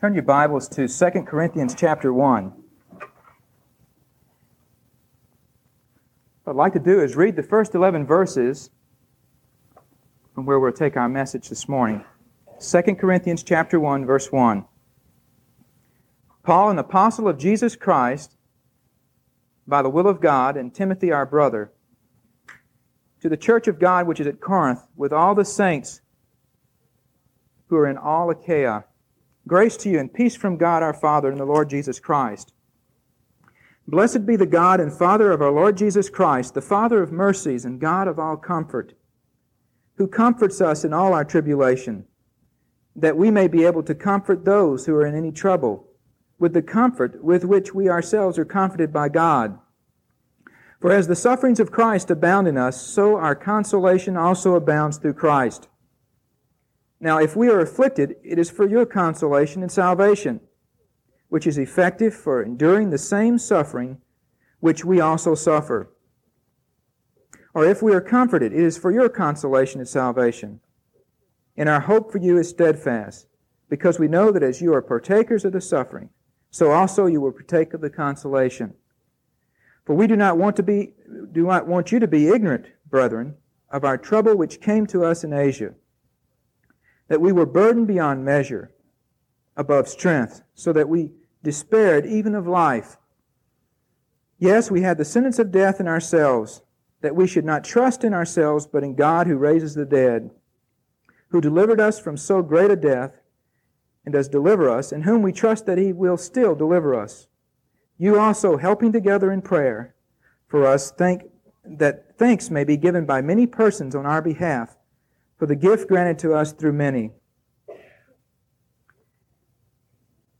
Turn your Bibles to 2 Corinthians chapter 1. What I'd like to do is read the first 11 verses from where we'll take our message this morning. 2 Corinthians chapter 1 verse 1. Paul, an apostle of Jesus Christ, by the will of God, and Timothy our brother, to the church of God which is at Corinth, with all the saints who are in all Achaia. Grace to you and peace from God our Father and the Lord Jesus Christ. Blessed be the God and Father of our Lord Jesus Christ, the Father of mercies and God of all comfort, who comforts us in all our tribulation, that we may be able to comfort those who are in any trouble, with the comfort with which we ourselves are comforted by God. For as the sufferings of Christ abound in us, so our consolation also abounds through Christ. Now, if we are afflicted, it is for your consolation and salvation, which is effective for enduring the same suffering which we also suffer. Or if we are comforted, it is for your consolation and salvation. And our hope for you is steadfast, because we know that as you are partakers of the suffering, so also you will partake of the consolation. For we do not want to be do not want you to be ignorant, brethren, of our trouble which came to us in Asia that we were burdened beyond measure, above strength, so that we despaired even of life. Yes, we had the sentence of death in ourselves, that we should not trust in ourselves, but in God who raises the dead, who delivered us from so great a death, and does deliver us, in whom we trust that he will still deliver us. You also, helping together in prayer for us, think that thanks may be given by many persons on our behalf for the gift granted to us through many.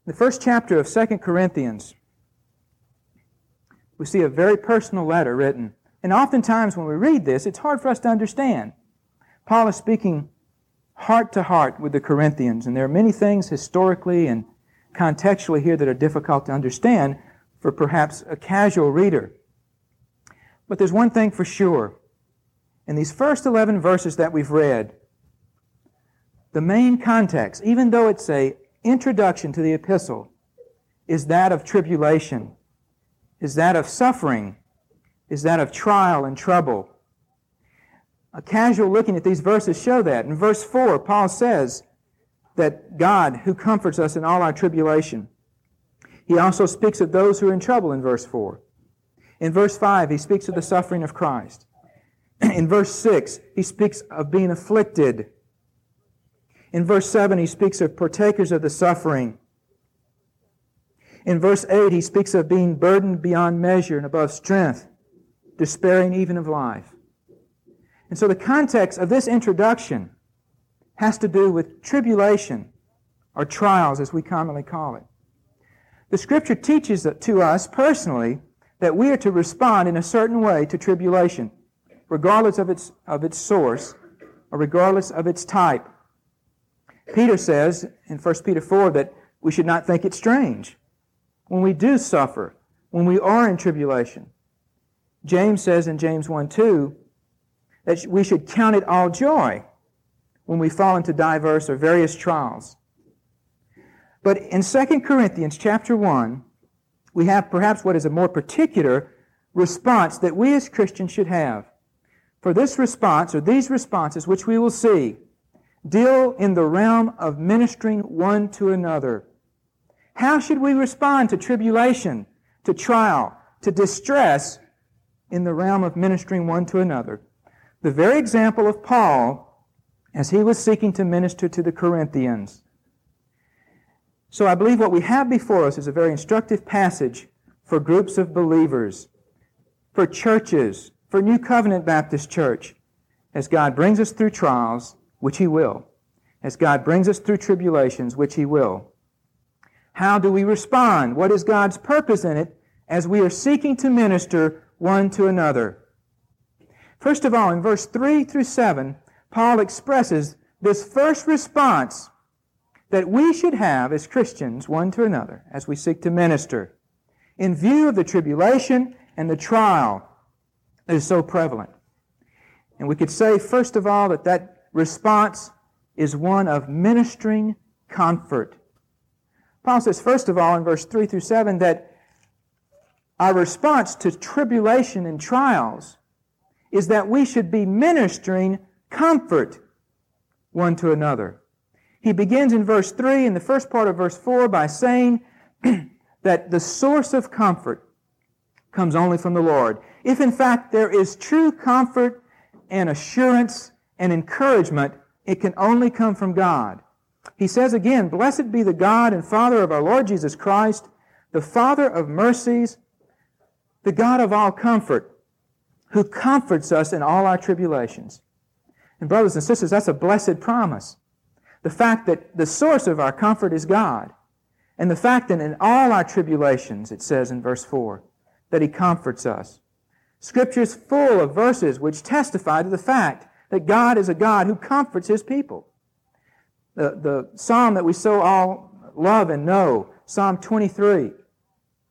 The first chapter of 2 Corinthians, we see a very personal letter written. And oftentimes when we read this, it's hard for us to understand. Paul is speaking heart to heart with the Corinthians, and there are many things historically and contextually here that are difficult to understand for perhaps a casual reader. But there's one thing for sure in these first 11 verses that we've read, the main context, even though it's a introduction to the epistle, is that of tribulation, is that of suffering, is that of trial and trouble. A casual looking at these verses show that. In verse 4, Paul says that God, who comforts us in all our tribulation, he also speaks of those who are in trouble in verse 4. In verse 5, he speaks of the suffering of Christ. In verse 6, he speaks of being afflicted. In verse 7, he speaks of partakers of the suffering. In verse 8, he speaks of being burdened beyond measure and above strength, despairing even of life. And so the context of this introduction has to do with tribulation, or trials as we commonly call it. The scripture teaches to us personally that we are to respond in a certain way to tribulation regardless of its, of its source or regardless of its type. Peter says in 1 Peter 4 that we should not think it strange when we do suffer, when we are in tribulation. James says in James 1 2 that we should count it all joy when we fall into diverse or various trials. But in 2 Corinthians chapter 1, we have perhaps what is a more particular response that we as Christians should have. For this response, or these responses, which we will see, deal in the realm of ministering one to another. How should we respond to tribulation, to trial, to distress in the realm of ministering one to another? The very example of Paul as he was seeking to minister to the Corinthians. So I believe what we have before us is a very instructive passage for groups of believers, for churches, for New Covenant Baptist Church, as God brings us through trials, which He will, as God brings us through tribulations, which He will. How do we respond? What is God's purpose in it as we are seeking to minister one to another? First of all, in verse 3 through 7, Paul expresses this first response that we should have as Christians one to another as we seek to minister in view of the tribulation and the trial that is so prevalent. And we could say, first of all, that that response is one of ministering comfort. Paul says, first of all, in verse 3 through 7, that our response to tribulation and trials is that we should be ministering comfort one to another. He begins in verse 3 in the first part of verse 4 by saying that the source of comfort comes only from the Lord. If in fact there is true comfort and assurance and encouragement, it can only come from God. He says again, Blessed be the God and Father of our Lord Jesus Christ, the Father of mercies, the God of all comfort, who comforts us in all our tribulations. And brothers and sisters, that's a blessed promise. The fact that the source of our comfort is God. And the fact that in all our tribulations, it says in verse 4, that He comforts us. Scripture is full of verses which testify to the fact that God is a God who comforts His people. The, the psalm that we so all love and know, Psalm 23,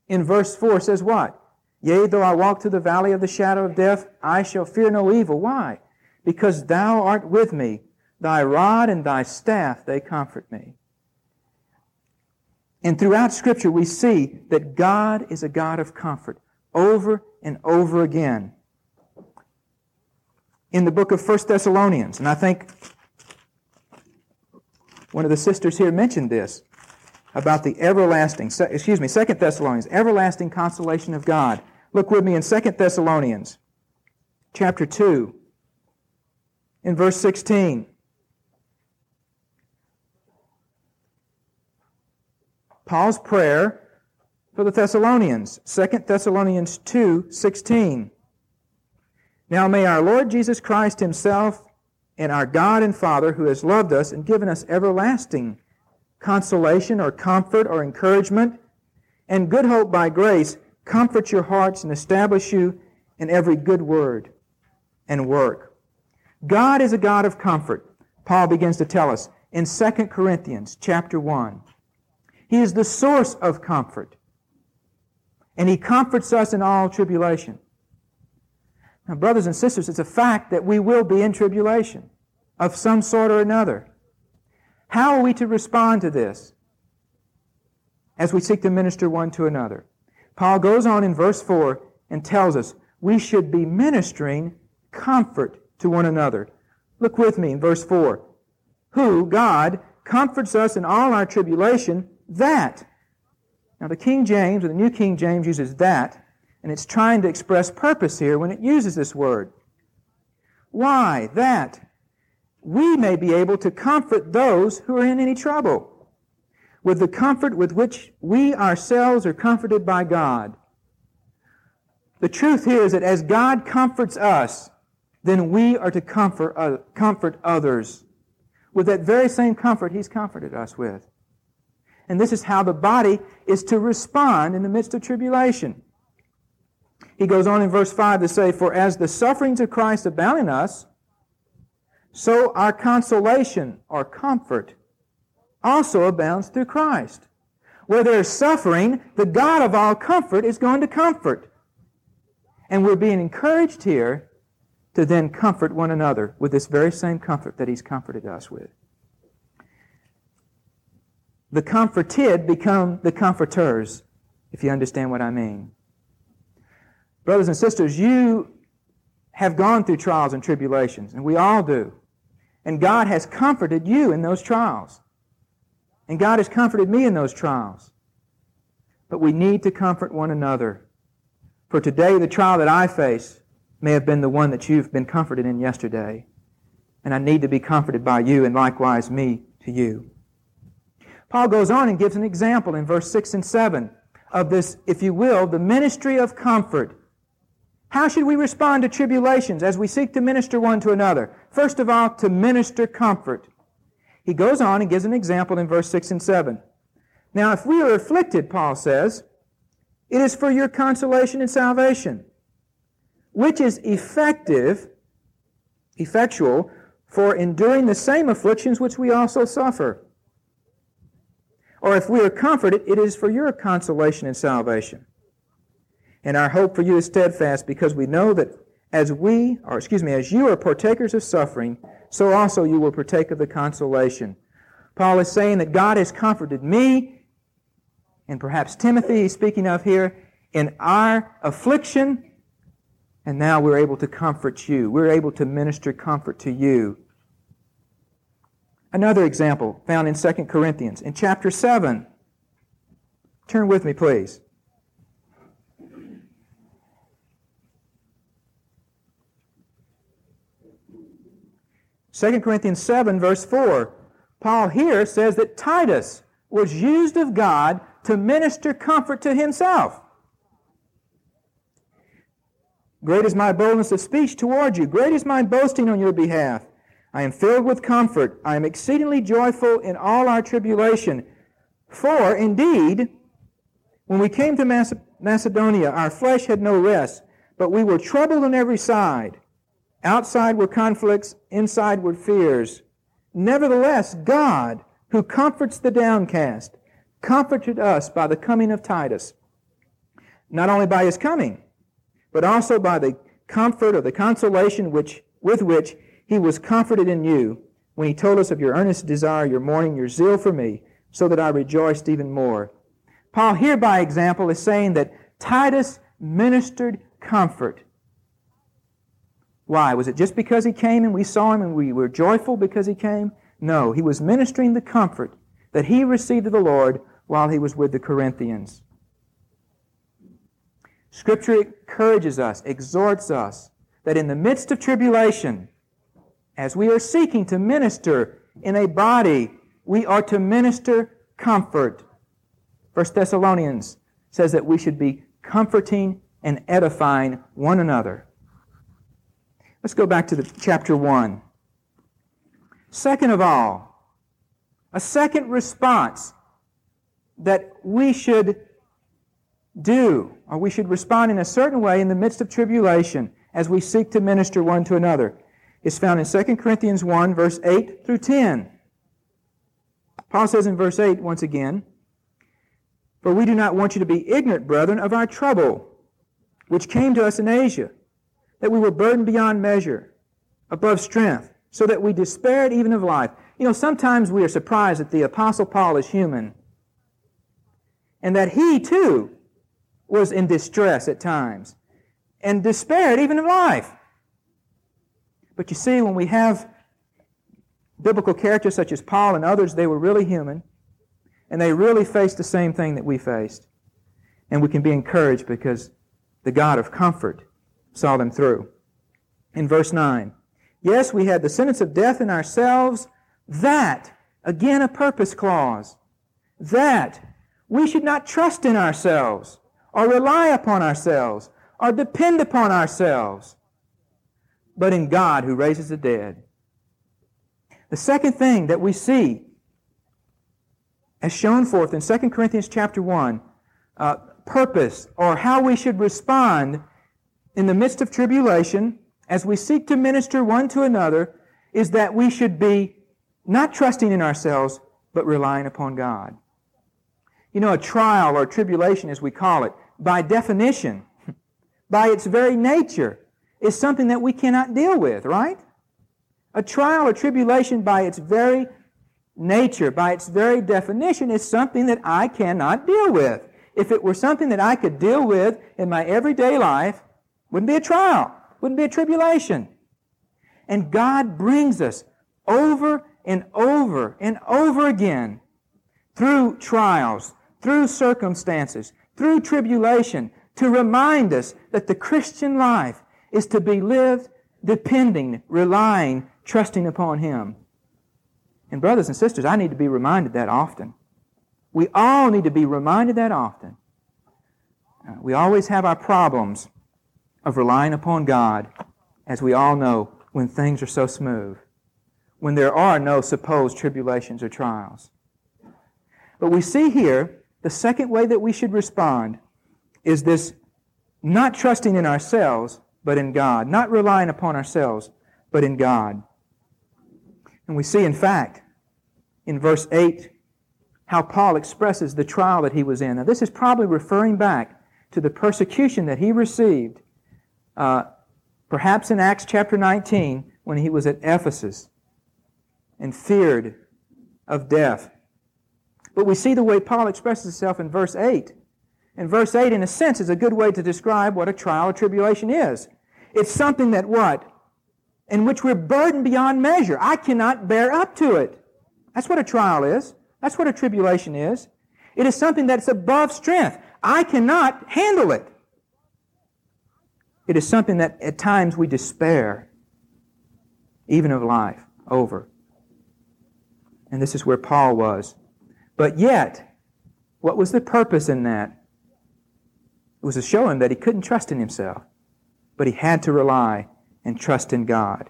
in verse 4 says what? Yea, though I walk through the valley of the shadow of death, I shall fear no evil. Why? Because thou art with me. Thy rod and thy staff, they comfort me. And throughout Scripture, we see that God is a God of comfort over and over again. In the book of 1 Thessalonians, and I think one of the sisters here mentioned this about the everlasting, excuse me, 2 Thessalonians, everlasting consolation of God. Look with me in 2 Thessalonians chapter 2 in verse 16. Paul's prayer for the Thessalonians, 2 Thessalonians 2 16. Now may our Lord Jesus Christ Himself and our God and Father, who has loved us and given us everlasting consolation or comfort or encouragement and good hope by grace, comfort your hearts and establish you in every good word and work. God is a God of comfort. Paul begins to tell us in 2 Corinthians chapter 1. He is the source of comfort. And he comforts us in all tribulation. Now, brothers and sisters, it's a fact that we will be in tribulation of some sort or another. How are we to respond to this as we seek to minister one to another? Paul goes on in verse 4 and tells us we should be ministering comfort to one another. Look with me in verse 4. Who, God, comforts us in all our tribulation, that. Now, the King James, or the New King James, uses that and it's trying to express purpose here when it uses this word. Why? That we may be able to comfort those who are in any trouble with the comfort with which we ourselves are comforted by God. The truth here is that as God comforts us, then we are to comfort, uh, comfort others with that very same comfort He's comforted us with. And this is how the body is to respond in the midst of tribulation. He goes on in verse 5 to say, For as the sufferings of Christ abound in us, so our consolation or comfort also abounds through Christ. Where there's suffering, the God of all comfort is going to comfort. And we're being encouraged here to then comfort one another with this very same comfort that He's comforted us with. The comforted become the comforters, if you understand what I mean. Brothers and sisters, you have gone through trials and tribulations, and we all do. And God has comforted you in those trials. And God has comforted me in those trials. But we need to comfort one another. For today, the trial that I face may have been the one that you've been comforted in yesterday. And I need to be comforted by you, and likewise me to you. Paul goes on and gives an example in verse 6 and 7 of this, if you will, the ministry of comfort how should we respond to tribulations as we seek to minister one to another? First of all, to minister comfort. He goes on and gives an example in verse 6 and 7. Now, if we are afflicted, Paul says, it is for your consolation and salvation, which is effective, effectual, for enduring the same afflictions which we also suffer. Or if we are comforted, it is for your consolation and salvation. And our hope for you is steadfast because we know that as we, or excuse me, as you are partakers of suffering, so also you will partake of the consolation. Paul is saying that God has comforted me and perhaps Timothy he's speaking of here, in our affliction, and now we're able to comfort you. We're able to minister comfort to you. Another example found in 2 Corinthians, in chapter 7. Turn with me, please. 2 Corinthians 7, verse 4, Paul here says that Titus was used of God to minister comfort to himself. Great is my boldness of speech toward you. Great is my boasting on your behalf. I am filled with comfort. I am exceedingly joyful in all our tribulation. For indeed, when we came to Macedonia, our flesh had no rest, but we were troubled on every side. Outside were conflicts, inside were fears. Nevertheless, God, who comforts the downcast, comforted us by the coming of Titus. Not only by his coming, but also by the comfort or the consolation which, with which he was comforted in you when he told us of your earnest desire, your mourning, your zeal for me, so that I rejoiced even more. Paul here, by example, is saying that Titus ministered comfort why? Was it just because he came and we saw him and we were joyful because he came? No, he was ministering the comfort that he received of the Lord while he was with the Corinthians. Scripture encourages us, exhorts us, that in the midst of tribulation, as we are seeking to minister in a body, we are to minister comfort. First Thessalonians says that we should be comforting and edifying one another. Let's go back to the chapter 1. Second of all, a second response that we should do, or we should respond in a certain way in the midst of tribulation as we seek to minister one to another, is found in 2 Corinthians 1, verse 8 through 10. Paul says in verse 8 once again, For we do not want you to be ignorant, brethren, of our trouble, which came to us in Asia that we were burdened beyond measure, above strength, so that we despaired even of life. You know, sometimes we are surprised that the Apostle Paul is human and that he too was in distress at times and despaired even of life. But you see, when we have biblical characters such as Paul and others, they were really human and they really faced the same thing that we faced. And we can be encouraged because the God of comfort saw them through. In verse 9, yes, we had the sentence of death in ourselves, that, again a purpose clause, that we should not trust in ourselves, or rely upon ourselves, or depend upon ourselves, but in God who raises the dead. The second thing that we see, as shown forth in 2 Corinthians chapter 1, uh, purpose, or how we should respond in the midst of tribulation, as we seek to minister one to another, is that we should be not trusting in ourselves, but relying upon God. You know, a trial or tribulation, as we call it, by definition, by its very nature, is something that we cannot deal with, right? A trial or tribulation, by its very nature, by its very definition, is something that I cannot deal with. If it were something that I could deal with in my everyday life, wouldn't be a trial. Wouldn't be a tribulation. And God brings us over and over and over again through trials, through circumstances, through tribulation to remind us that the Christian life is to be lived depending, relying, trusting upon Him. And brothers and sisters, I need to be reminded that often. We all need to be reminded that often. Uh, we always have our problems of relying upon God, as we all know, when things are so smooth, when there are no supposed tribulations or trials. But we see here the second way that we should respond is this not trusting in ourselves, but in God, not relying upon ourselves, but in God. And we see, in fact, in verse 8, how Paul expresses the trial that he was in. Now, this is probably referring back to the persecution that he received uh, perhaps in Acts chapter 19 when he was at Ephesus and feared of death. But we see the way Paul expresses himself in verse 8. And verse 8, in a sense, is a good way to describe what a trial or tribulation is. It's something that what? In which we're burdened beyond measure. I cannot bear up to it. That's what a trial is. That's what a tribulation is. It is something that's above strength. I cannot handle it. It is something that at times we despair, even of life, over. And this is where Paul was. But yet, what was the purpose in that? It was to show him that he couldn't trust in himself, but he had to rely and trust in God.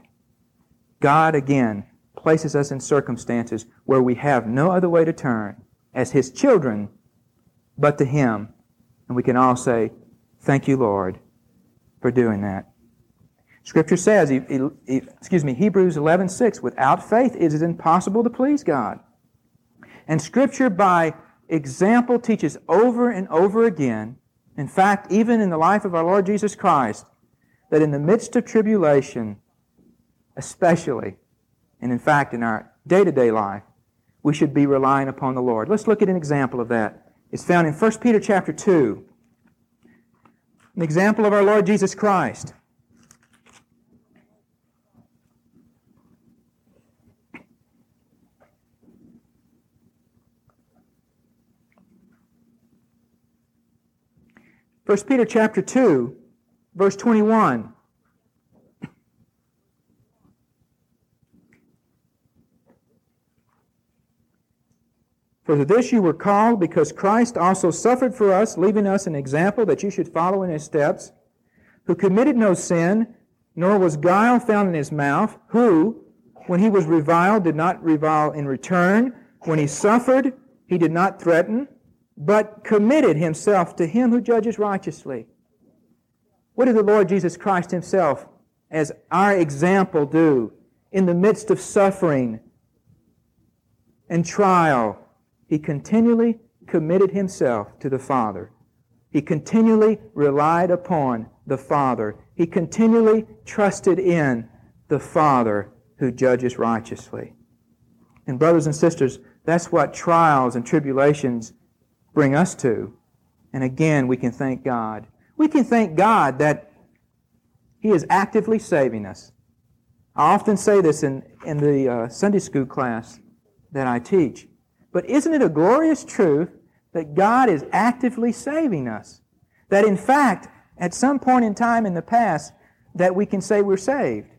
God, again, places us in circumstances where we have no other way to turn as his children but to him. And we can all say, Thank you, Lord, for doing that. Scripture says, excuse me, Hebrews 11:6, without faith it is impossible to please God. And Scripture, by example, teaches over and over again, in fact, even in the life of our Lord Jesus Christ, that in the midst of tribulation, especially, and in fact in our day to day life, we should be relying upon the Lord. Let's look at an example of that. It's found in 1 Peter chapter 2. An example of our Lord Jesus Christ. First Peter chapter 2, verse 21. For this you were called, because Christ also suffered for us, leaving us an example that you should follow in his steps, who committed no sin, nor was guile found in his mouth, who, when he was reviled, did not revile in return, when he suffered, he did not threaten, but committed himself to him who judges righteously. What did the Lord Jesus Christ himself, as our example, do in the midst of suffering and trial? He continually committed himself to the Father. He continually relied upon the Father. He continually trusted in the Father who judges righteously. And, brothers and sisters, that's what trials and tribulations bring us to. And again, we can thank God. We can thank God that He is actively saving us. I often say this in, in the uh, Sunday school class that I teach. But isn't it a glorious truth that God is actively saving us? That in fact, at some point in time in the past, that we can say we're saved.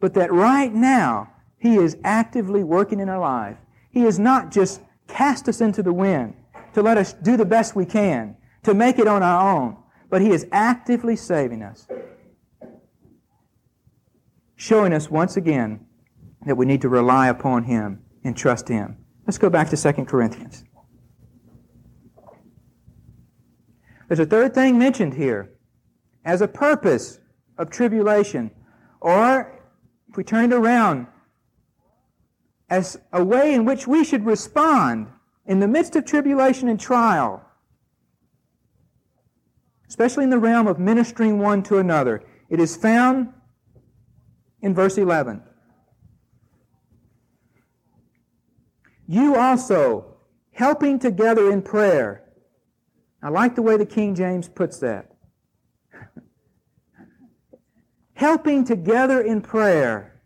But that right now, He is actively working in our life. He has not just cast us into the wind to let us do the best we can, to make it on our own, but He is actively saving us. Showing us once again that we need to rely upon Him and trust Him. Let's go back to 2 Corinthians. There's a third thing mentioned here as a purpose of tribulation, or if we turn it around, as a way in which we should respond in the midst of tribulation and trial, especially in the realm of ministering one to another. It is found in verse 11. You also, helping together in prayer. I like the way the King James puts that. helping together in prayer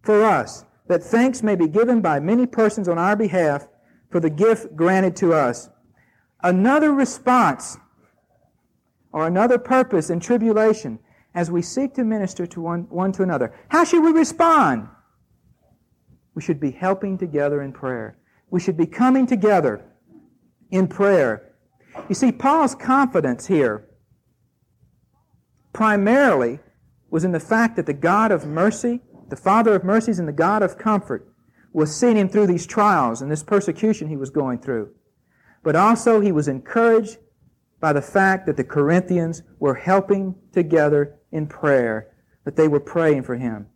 for us, that thanks may be given by many persons on our behalf for the gift granted to us. Another response or another purpose in tribulation as we seek to minister to one, one to another. How should we respond? We should be helping together in prayer. We should be coming together in prayer. You see, Paul's confidence here primarily was in the fact that the God of mercy, the Father of mercies, and the God of comfort was seeing him through these trials and this persecution he was going through. But also he was encouraged by the fact that the Corinthians were helping together in prayer, that they were praying for him.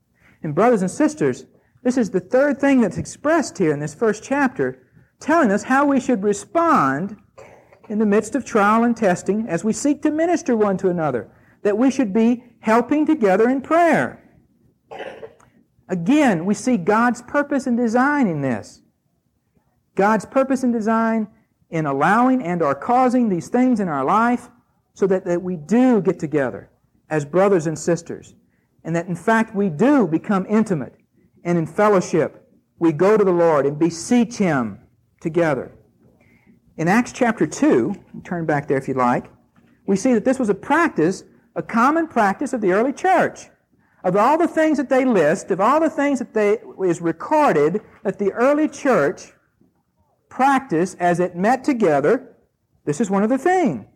And brothers and sisters, this is the third thing that's expressed here in this first chapter, telling us how we should respond in the midst of trial and testing as we seek to minister one to another, that we should be helping together in prayer. Again, we see God's purpose and design in this. God's purpose and design in allowing and are causing these things in our life so that, that we do get together as brothers and sisters. And that in fact we do become intimate and in fellowship. We go to the Lord and beseech Him together. In Acts chapter 2, turn back there if you like, we see that this was a practice, a common practice of the early church. Of all the things that they list, of all the things that they is recorded that the early church practiced as it met together, this is one of the things.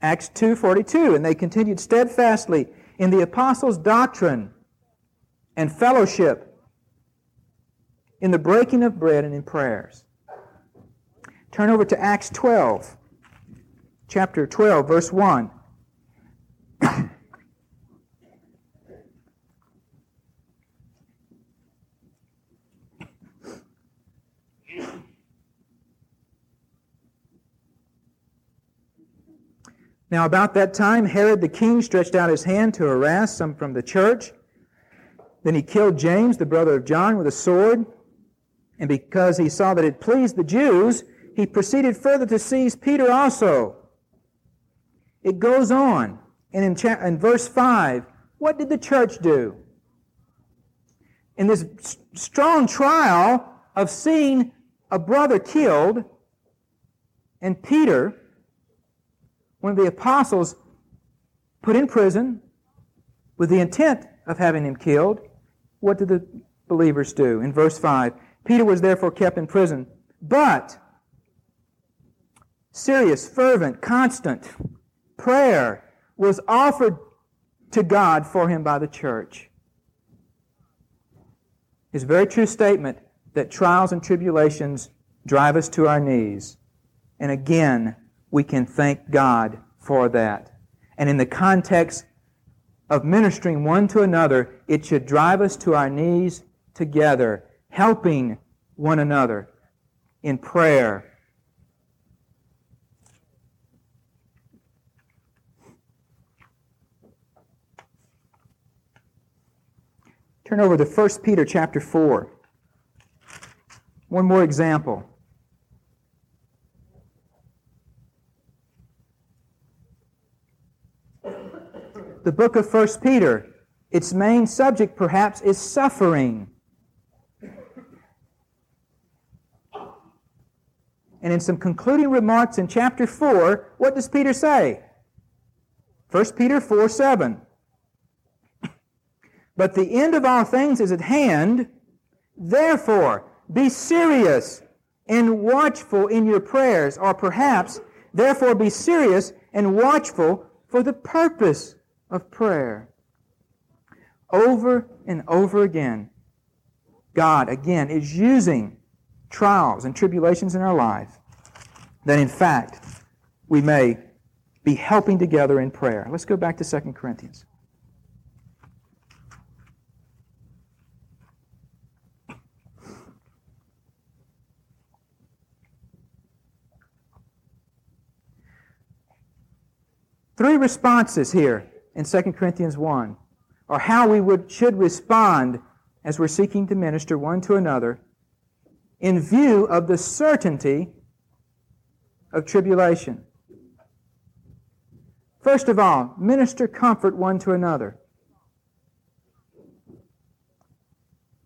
Acts 2:42 and they continued steadfastly in the apostles' doctrine and fellowship in the breaking of bread and in prayers. Turn over to Acts 12, chapter 12, verse 1. Now, about that time, Herod the king stretched out his hand to harass some from the church. Then he killed James, the brother of John, with a sword. And because he saw that it pleased the Jews, he proceeded further to seize Peter also. It goes on. And in, cha- in verse 5, what did the church do? In this strong trial of seeing a brother killed, and Peter, one of the apostles, put in prison with the intent of having him killed, what did the believers do? In verse 5, Peter was therefore kept in prison, but serious, fervent, constant prayer was offered to God for him by the church. It's a very true statement that trials and tribulations drive us to our knees. And again, we can thank God for that. And in the context of ministering one to another, it should drive us to our knees together, helping one another in prayer Turn over to 1 Peter chapter 4. One more example. The book of 1 Peter, its main subject perhaps is suffering. And in some concluding remarks in chapter 4, what does Peter say? 1 Peter 4 7. But the end of all things is at hand. Therefore, be serious and watchful in your prayers, or perhaps, therefore, be serious and watchful for the purpose of prayer. Over and over again, God, again, is using trials and tribulations in our life that, in fact, we may be helping together in prayer. Let's go back to 2 Corinthians. Three responses here in 2 Corinthians 1 or how we would, should respond as we're seeking to minister one to another in view of the certainty of tribulation. First of all, minister comfort one to another.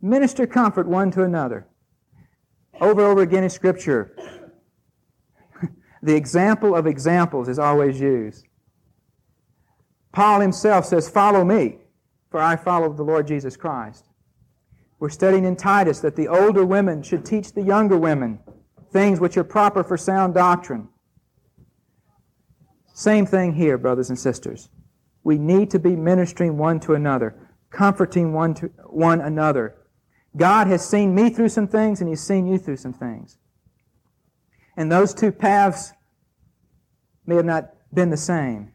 Minister comfort one to another. Over and over again in Scripture, the example of examples is always used. Paul himself says, Follow me, for I follow the Lord Jesus Christ. We're studying in Titus that the older women should teach the younger women things which are proper for sound doctrine. Same thing here, brothers and sisters. We need to be ministering one to another, comforting one to one another. God has seen me through some things and He's seen you through some things. And those two paths may have not been the same.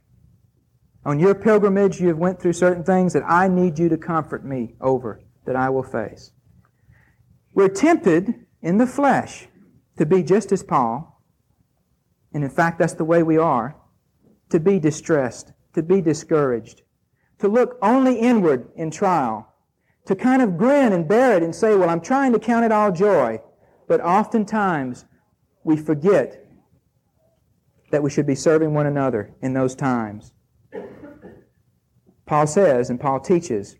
On your pilgrimage, you have went through certain things that I need you to comfort me over, that I will face. We're tempted in the flesh to be just as Paul, and in fact, that's the way we are, to be distressed, to be discouraged, to look only inward in trial, to kind of grin and bear it and say, well, I'm trying to count it all joy. But oftentimes, we forget that we should be serving one another in those times. Paul says, and Paul teaches,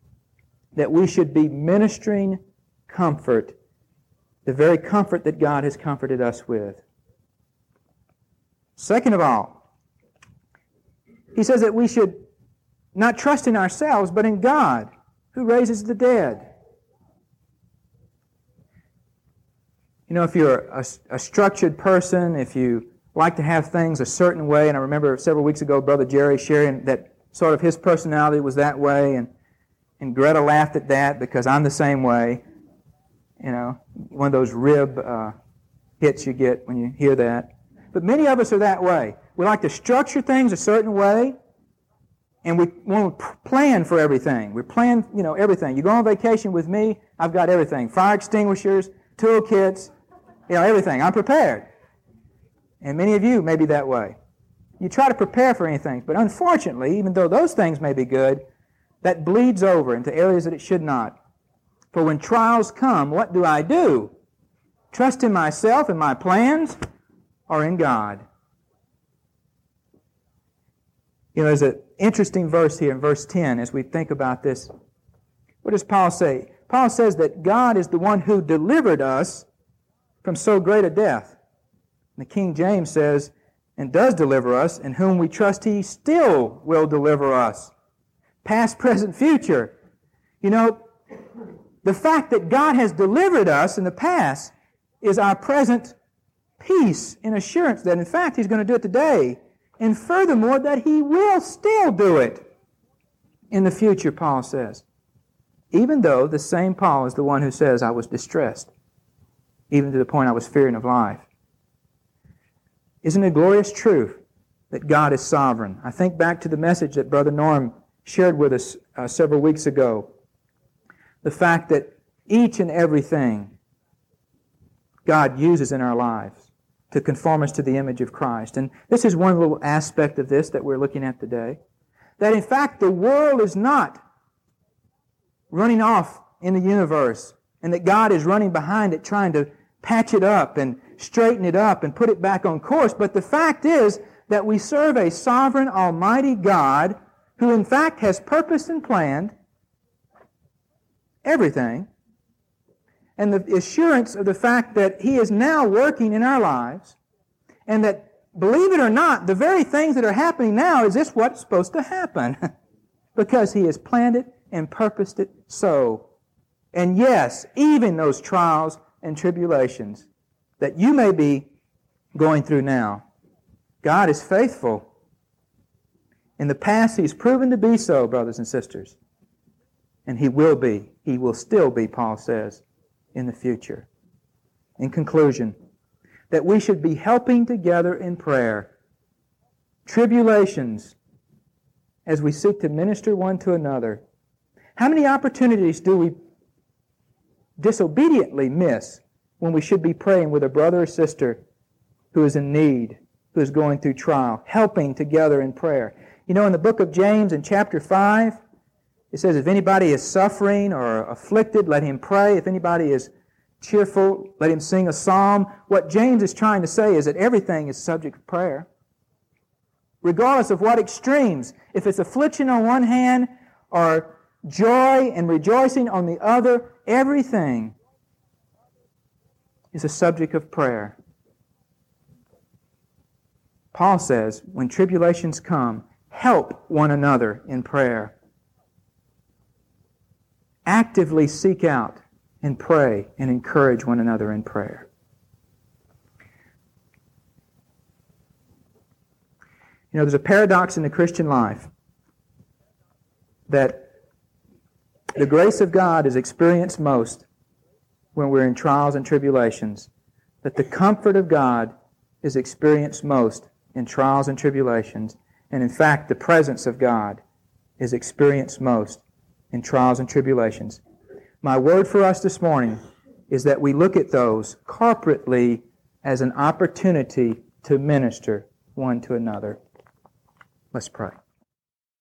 that we should be ministering comfort, the very comfort that God has comforted us with. Second of all, he says that we should not trust in ourselves, but in God, who raises the dead. You know, if you're a, a, structured person, if you like to have things a certain way, and I remember several weeks ago, Brother Jerry sharing that sort of his personality was that way, and, and Greta laughed at that because I'm the same way. You know, one of those rib uh, hits you get when you hear that. But many of us are that way. We like to structure things a certain way, and we want to plan for everything. We plan, you know, everything. You go on vacation with me, I've got everything: fire extinguishers, toolkits, you know, everything. I'm prepared. And many of you may be that way. You try to prepare for anything, but unfortunately, even though those things may be good, that bleeds over into areas that it should not. For when trials come, what do I do? Trust in myself and my plans or in God? You know, there's an interesting verse here in verse 10 as we think about this. What does Paul say? Paul says that God is the one who delivered us from so great a death. And the King James says, and does deliver us, in whom we trust he still will deliver us. Past, present, future. You know, the fact that God has delivered us in the past is our present peace and assurance that in fact he's going to do it today. And furthermore, that he will still do it in the future, Paul says. Even though the same Paul is the one who says, I was distressed even to the point I was fearing of life. Isn't it a glorious truth that God is sovereign? I think back to the message that Brother Norm shared with us uh, several weeks ago. The fact that each and everything God uses in our lives to conform us to the image of Christ. And this is one little aspect of this that we're looking at today. That in fact the world is not running off in the universe and that God is running behind it trying to patch it up and straighten it up and put it back on course. But the fact is that we serve a sovereign, almighty God who, in fact, has purposed and planned everything. And the assurance of the fact that He is now working in our lives, and that, believe it or not, the very things that are happening now is this what's supposed to happen? because He has planned it and purposed it so. And yes, even those trials and tribulations that you may be going through now. God is faithful. In the past, He's proven to be so, brothers and sisters. And He will be. He will still be, Paul says, in the future. In conclusion, that we should be helping together in prayer. Tribulations as we seek to minister one to another. How many opportunities do we disobediently miss when we should be praying with a brother or sister who is in need, who is going through trial, helping together in prayer. You know, in the book of James, in chapter 5, it says, If anybody is suffering or afflicted, let him pray. If anybody is cheerful, let him sing a psalm. What James is trying to say is that everything is subject to prayer. Regardless of what extremes, if it's affliction on one hand or joy and rejoicing on the other, everything is a subject of prayer. Paul says, when tribulations come, help one another in prayer. Actively seek out and pray and encourage one another in prayer. You know, there's a paradox in the Christian life that the grace of God is experienced most when we're in trials and tribulations, that the comfort of God is experienced most in trials and tribulations, and in fact, the presence of God is experienced most in trials and tribulations. My word for us this morning is that we look at those corporately as an opportunity to minister one to another. Let's pray.